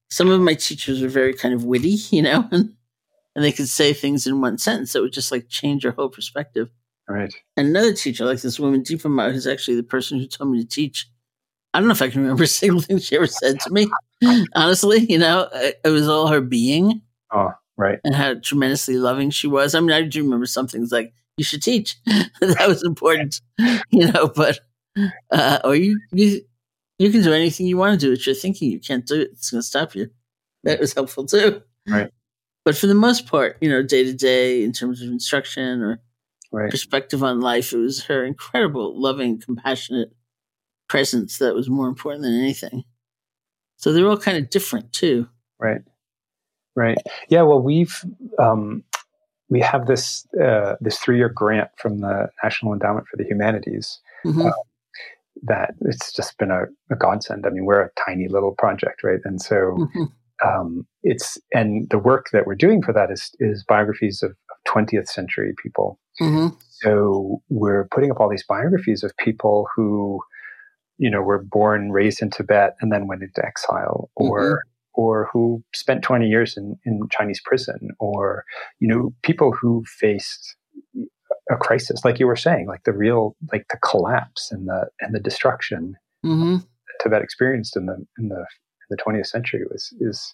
some of my teachers were very kind of witty, you know, and, and they could say things in one sentence that would just like change your whole perspective. Right. And another teacher, like this woman, Dipa Ma, who's actually the person who told me to teach. I don't know if I can remember a single thing she ever said to me. Honestly, you know, it, it was all her being. Oh, right. And how tremendously loving she was. I mean, I do remember some things like, you should teach. that was important, you know, but, uh, or you, you, you can do anything you want to do. It's your thinking. You can't do it. It's going to stop you. That was helpful too. Right. But for the most part, you know, day to day in terms of instruction or right. perspective on life, it was her incredible, loving, compassionate presence that was more important than anything. So they're all kind of different too. Right. Right. Yeah. Well, we've um, we have this uh, this three year grant from the National Endowment for the Humanities. Mm-hmm. Uh, that it's just been a, a, godsend. I mean, we're a tiny little project, right? And so mm-hmm. um, it's and the work that we're doing for that is is biographies of, of 20th century people. Mm-hmm. So we're putting up all these biographies of people who, you know, were born, raised in Tibet, and then went into exile, or mm-hmm. Or who spent 20 years in, in Chinese prison, or you know, people who faced a crisis, like you were saying, like the real, like the collapse and the and the destruction mm-hmm. that Tibet experienced in the in the in the 20th century was is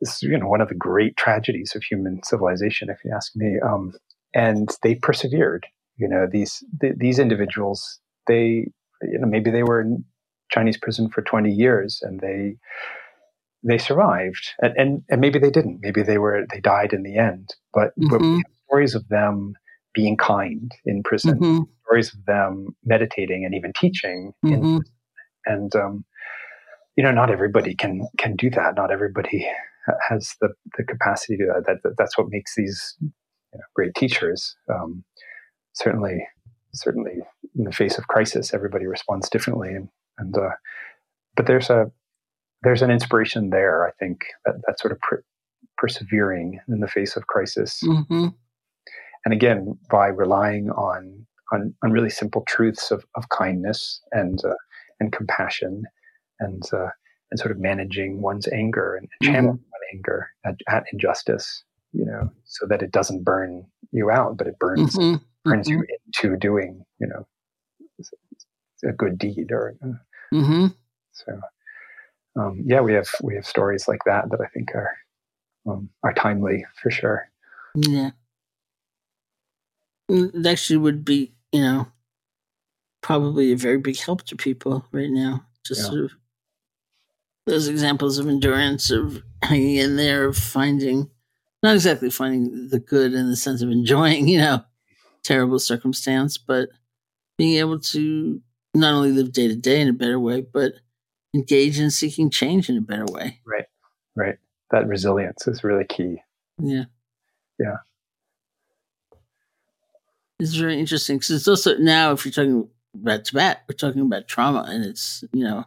is you know one of the great tragedies of human civilization, if you ask me. Um, and they persevered. You know these th- these individuals, they you know maybe they were in Chinese prison for 20 years and they they survived and, and, and maybe they didn't maybe they were they died in the end but, mm-hmm. but we have stories of them being kind in prison, mm-hmm. stories of them meditating and even teaching. Mm-hmm. and um, you know, not everybody can can do that. Not everybody has the the capacity to that. that that's what makes these you know, great teachers. Um, certainly, certainly, in the face of crisis, everybody responds differently, and and uh, but there's a there's an inspiration there. I think that that sort of per- persevering in the face of crisis. Mm-hmm and again by relying on on, on really simple truths of, of kindness and uh, and compassion and uh, and sort of managing one's anger and channeling mm-hmm. anger at, at, injustice you know so that it doesn't burn you out but it burns mm-hmm. burns mm-hmm. you into doing you know a good deed or uh, mm-hmm. so um, yeah we have we have stories like that that I think are um, are timely for sure yeah that actually would be, you know, probably a very big help to people right now. Just yeah. sort of those examples of endurance, of hanging in there, of finding, not exactly finding the good in the sense of enjoying, you know, terrible circumstance, but being able to not only live day to day in a better way, but engage in seeking change in a better way. Right, right. That resilience is really key. Yeah. Yeah. It's very interesting because it's also now, if you're talking about Tibet, we're talking about trauma, and it's you know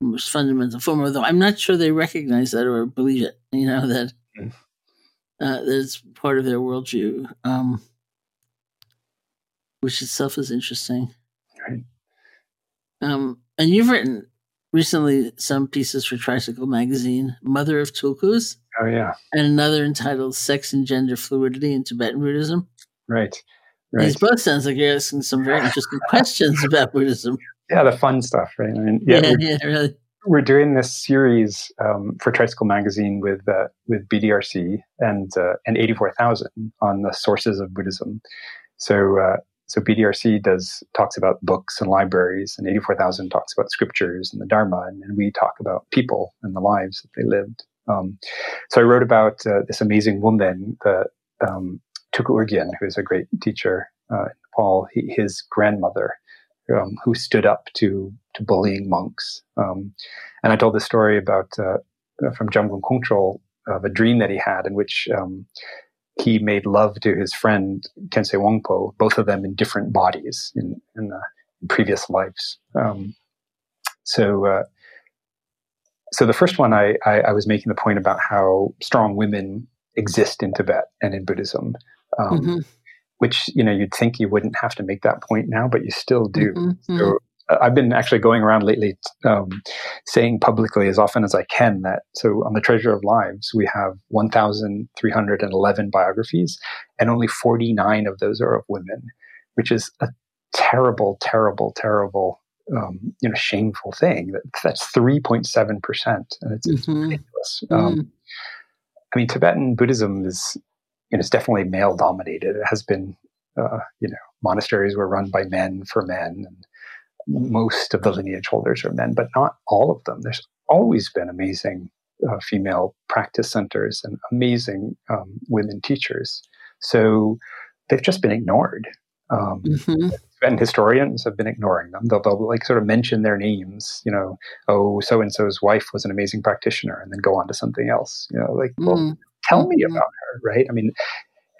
most fundamental form. Although I'm not sure they recognize that or believe it. You know that mm. uh, that's part of their worldview, um, which itself is interesting. Right. Um, and you've written recently some pieces for Tricycle Magazine, Mother of Tulkus. Oh yeah, and another entitled "Sex and Gender Fluidity in Tibetan Buddhism." Right Right? These both sounds like you're asking some very interesting questions about Buddhism. Yeah, the fun stuff, right? I mean, yeah, Yeah, we're, yeah, really. we're doing this series um, for Tricycle Magazine with uh, with BDRC and uh, and eighty four thousand on the sources of Buddhism. So uh, so BDRC does talks about books and libraries, and eighty four thousand talks about scriptures and the Dharma, and, and we talk about people and the lives that they lived. Um, so I wrote about uh, this amazing woman, the um, Urgyen, who is a great teacher uh, in Nepal. He, his grandmother, um, who stood up to to bullying monks. Um, and I told the story about uh, from Jamgon Kongtrul of a dream that he had in which um, he made love to his friend Kensei Wangpo, both of them in different bodies in, in, in previous lives. Um, so, uh, so the first one, I, I, I, was making the point about how strong women exist in Tibet and in Buddhism. Um, mm-hmm. Which you know you'd think you wouldn't have to make that point now, but you still do. Mm-hmm. So I've been actually going around lately um, saying publicly as often as I can that so on the Treasury of Lives we have 1,311 biographies, and only 49 of those are of women, which is a terrible, terrible, terrible, um, you know, shameful thing. That that's 3.7 percent, and it's, mm-hmm. ridiculous. Mm. Um, I mean, Tibetan Buddhism is, you know, it's definitely male dominated. It has been, uh, you know, monasteries were run by men for men, and most of the lineage holders are men, but not all of them. There's always been amazing uh, female practice centers and amazing um, women teachers. So they've just been ignored. Um, mm-hmm. And historians have been ignoring them. They'll, they'll like sort of mention their names, you know, oh, so and so's wife was an amazing practitioner, and then go on to something else. You know, like, well, mm-hmm. tell me about her, right? I mean,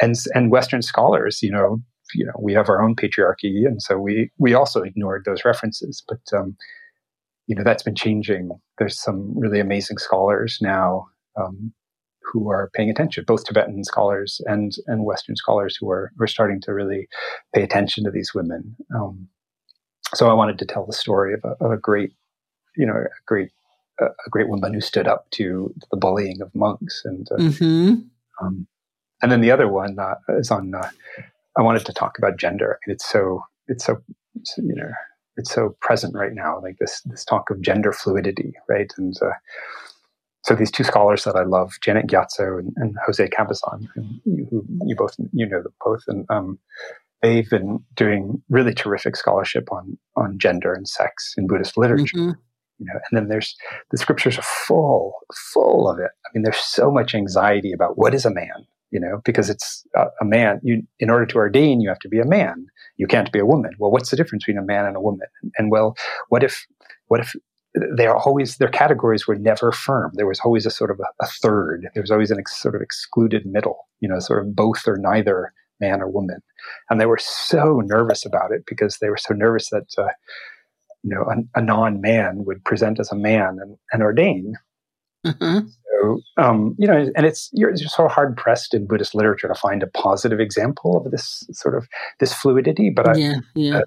and and Western scholars, you know, you know we have our own patriarchy, and so we we also ignored those references. But um, you know that's been changing. There's some really amazing scholars now um, who are paying attention, both Tibetan scholars and and Western scholars who are who are starting to really pay attention to these women. Um, so I wanted to tell the story of a, of a great, you know, a great a great woman who stood up to the bullying of monks and. Uh, mm-hmm. Um, and then the other one uh, is on uh, I wanted to talk about gender. I mean, it's so it's so you know it's so present right now. Like this this talk of gender fluidity, right? And uh, so these two scholars that I love, Janet Gyatso and, and Jose Cabezon, who, who, you both you know them both, and um, they've been doing really terrific scholarship on on gender and sex in Buddhist literature. Mm-hmm. You know, and then there's the scriptures are full, full of it. I mean, there's so much anxiety about what is a man, you know, because it's a, a man. You, in order to ordain, you have to be a man. You can't be a woman. Well, what's the difference between a man and a woman? And, well, what if, what if they are always their categories were never firm. There was always a sort of a, a third. There was always an ex, sort of excluded middle. You know, sort of both or neither man or woman, and they were so nervous about it because they were so nervous that uh, you know a, a non-man would present as a man and, and ordain. Mm-hmm. So, um, you know, and it's you're, you're so hard pressed in Buddhist literature to find a positive example of this sort of this fluidity. But I, yeah, yeah. Uh,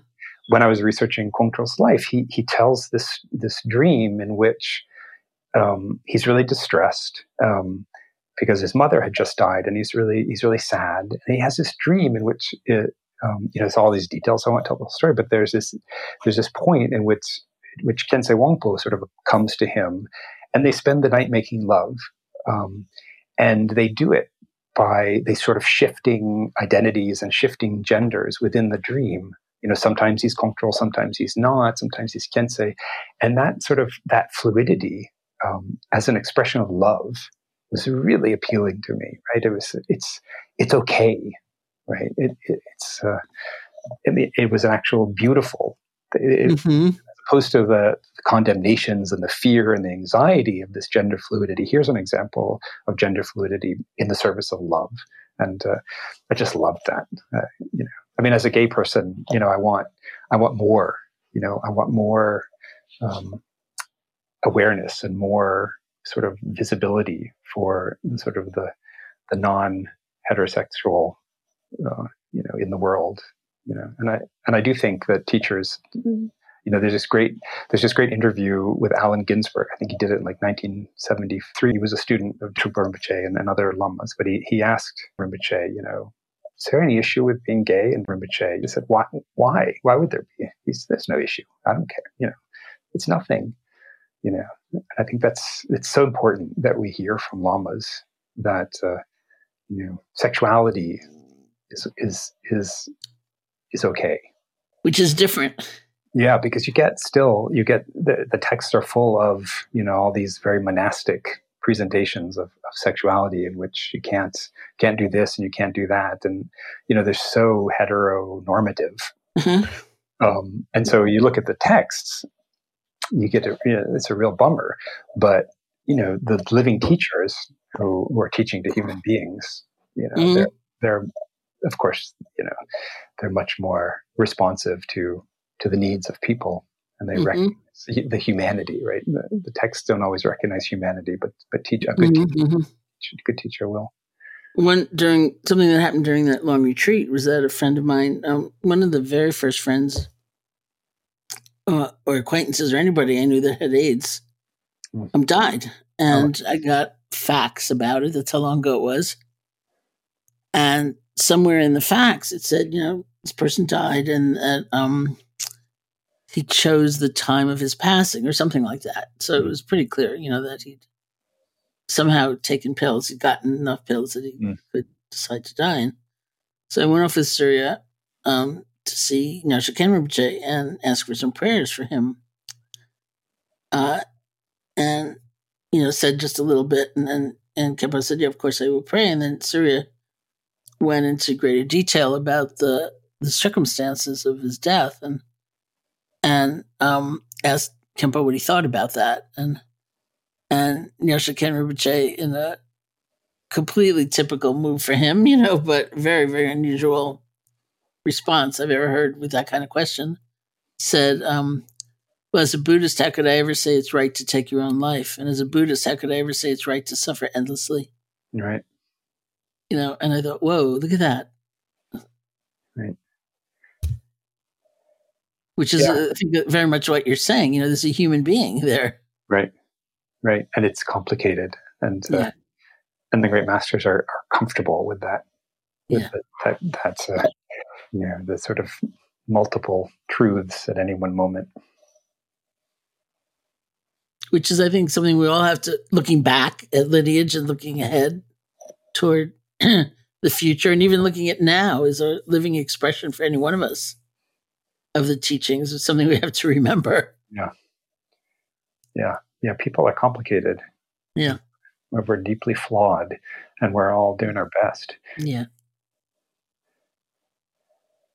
when I was researching Kongtrul's life, he he tells this this dream in which um, he's really distressed um, because his mother had just died, and he's really he's really sad. And he has this dream in which it, um, you know, it's all these details. So I won't tell the whole story, but there's this there's this point in which which Khyentse Wangpo sort of comes to him and they spend the night making love. Um, and they do it by they sort of shifting identities and shifting genders within the dream. You know, sometimes he's Kongtrul, sometimes he's not, sometimes he's Khyentse, and that sort of that fluidity um, as an expression of love was really appealing to me. Right? It was it's it's okay, right? It, it it's uh, it, it was an actual beautiful. It, mm-hmm opposed to the, the condemnations and the fear and the anxiety of this gender fluidity, here's an example of gender fluidity in the service of love. And uh, I just love that. Uh, you know, I mean, as a gay person, you know, I want, I want more. You know, I want more um, awareness and more sort of visibility for sort of the the non heterosexual, uh, you know, in the world. You know, and I and I do think that teachers you know, there's this great there's this great interview with Allen Ginsberg. I think he did it in like 1973. He was a student of Trungpa Rinpoche and, and other lamas, but he he asked Rinpoche, you know, is there any issue with being gay? And Rinpoche just said, why? Why? Why would there be? He said, there's no issue. I don't care. You know, it's nothing. You know, I think that's it's so important that we hear from lamas that uh, you know sexuality is is is is okay, which is different. Yeah, because you get still you get the the texts are full of you know all these very monastic presentations of, of, sexuality in which you can't can't do this and you can't do that and you know they're so heteronormative mm-hmm. um, and so you look at the texts you get a, you know, it's a real bummer but you know the living teachers who, who are teaching to human beings you know mm-hmm. they're, they're of course you know they're much more responsive to to the needs of people and they mm-hmm. recognize the humanity, right? The, the, texts don't always recognize humanity, but but teach a good, mm-hmm. teacher, mm-hmm. good teacher will. One during something that happened during that long retreat was that a friend of mine, um, one of the very first friends uh, or acquaintances or anybody I knew that had AIDS, mm. um, died, and oh. I got fax about it. That's how long ago it was, and somewhere in the fax it said, you know, this person died, and uh, um, he chose the time of his passing or something like that. So it mm. was pretty clear, you know, that he'd somehow taken pills. He'd gotten enough pills that he mm. could decide to die. And so I went off with Surya um, to see Nyoshul Rinpoche and ask for some prayers for him. Uh, and, you know, said just a little bit. And then and Khenpo said, yeah, of course I will pray. And then Surya went into greater detail about the, the circumstances of his death. And and um, asked Khenpo what he thought about that. And and Nyoshul Khen Rinpoche, in a completely typical move for him, you know, but very, very unusual response I've ever heard with that kind of question, said, um, well, as a Buddhist, how could I ever say it's right to take your own life? And as a Buddhist, how could I ever say it's right to suffer endlessly? Right. You know, and I thought, whoa, look at that. Right which is yeah. Uh, I think very much what you're saying. You know, there's a human being there. Right, right, and it's complicated, and uh, yeah. and the great masters are, are comfortable with that. With yeah. the, that that's uh, you know the sort of multiple truths at any one moment. Which is, I think, something we all have to looking back at lineage and looking ahead toward the future, and even looking at now is a living expression for any one of us of the teachings is something we have to remember. Yeah. Yeah. Yeah. People are complicated. Yeah. We're deeply flawed and we're all doing our best. Yeah.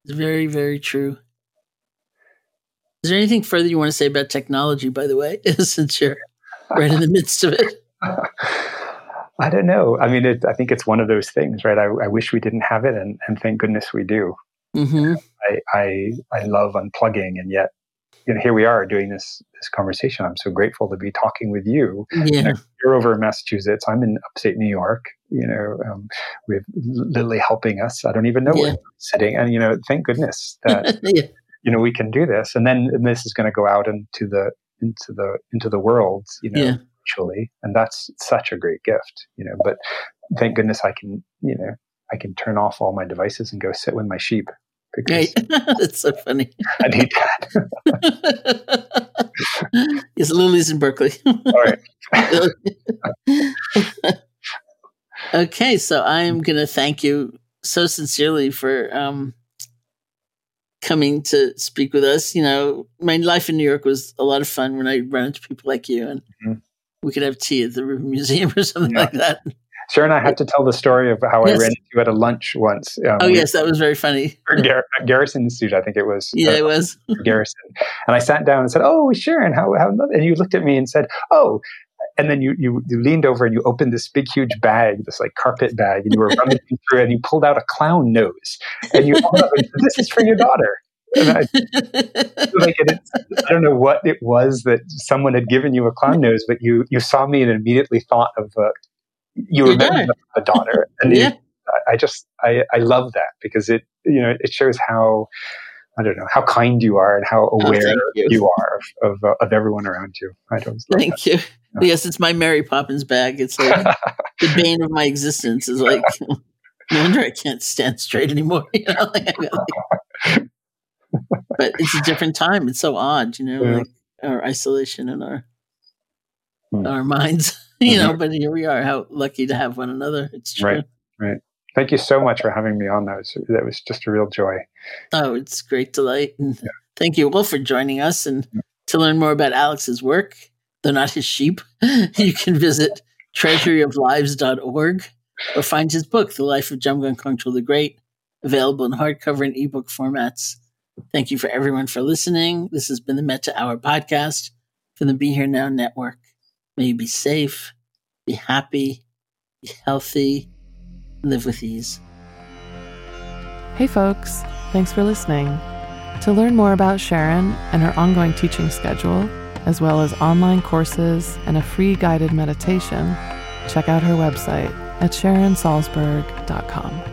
It's very, very true. Is there anything further you want to say about technology, by the way, since you're right in the midst of it? I don't know. I mean, it, I think it's one of those things, right? I, I wish we didn't have it, and, and thank goodness we do. Mm-hmm. I, I, I love unplugging, and yet you know, here we are doing this this conversation. I'm so grateful to be talking with you. Yeah. You know, you're over in Massachusetts. I'm in upstate New York. You know, um, we have Lily helping us. I don't even know yeah. where I'm sitting, and you know, thank goodness that yeah. you know we can do this. And then and this is going to go out into the into the into the world. You know, yeah. virtually, and that's such a great gift. You know, but thank goodness I can you know I can turn off all my devices and go sit with my sheep because That's so funny. I need that. yes, Lily's in Berkeley. All right. okay, so I am going to thank you so sincerely for um, coming to speak with us. You know, my life in New York was a lot of fun when I ran into people like you, and mm-hmm. we could have tea at the Rubin Museum or something yeah. like that. Sharon, I had to tell the story of how yes. I ran into you at a lunch once. Um, oh, yes, that was very funny. Gar- Garrison Institute, I think it was. Yeah, uh, it was. Garrison. And I sat down and said, Oh, Sharon, how, how, and you looked at me and said, Oh, and then you, you, you leaned over and you opened this big huge bag, this like carpet bag, and you were running through it and you pulled out a clown nose. And you said, This is for your daughter. And I, like it, I don't know what it was that someone had given you a clown nose, but you you saw me and immediately thought of uh, you remember the daughter and yeah. I just I, I love that because it you know it shows how I don't know how kind you are and how oh, aware oh, you. you. are of of, uh, of, everyone around you. I don't. Thank that. you. Yeah. Yes, it's my Mary Poppins bag. It's like the bane of my existence. Is like no wonder I can't stand straight anymore. You know, like, like, but it's a different time. It's so odd, you know, yeah. like our isolation and our our minds. You know, mm-hmm. but here we are. How lucky to have one another. It's true. Right. Right. Thank you so much for having me on. That was that was just a real joy. Oh, it's great delight. And yeah. thank you all for joining us. And yeah. to learn more about Alex's work, though not his sheep, you can visit treasuryoflives.org or find his book, The Life of Jamgon Kongtrul the Great, available in hardcover and ebook formats. Thank you for everyone for listening. This has been the Metta Hour podcast from the Be Here Now Network. May you be safe, be happy, be healthy, live with ease. Hey, folks. Thanks for listening. To learn more about Sharon and her ongoing teaching schedule, as well as online courses and a free guided meditation, check out her website at sharonsalzberg.com.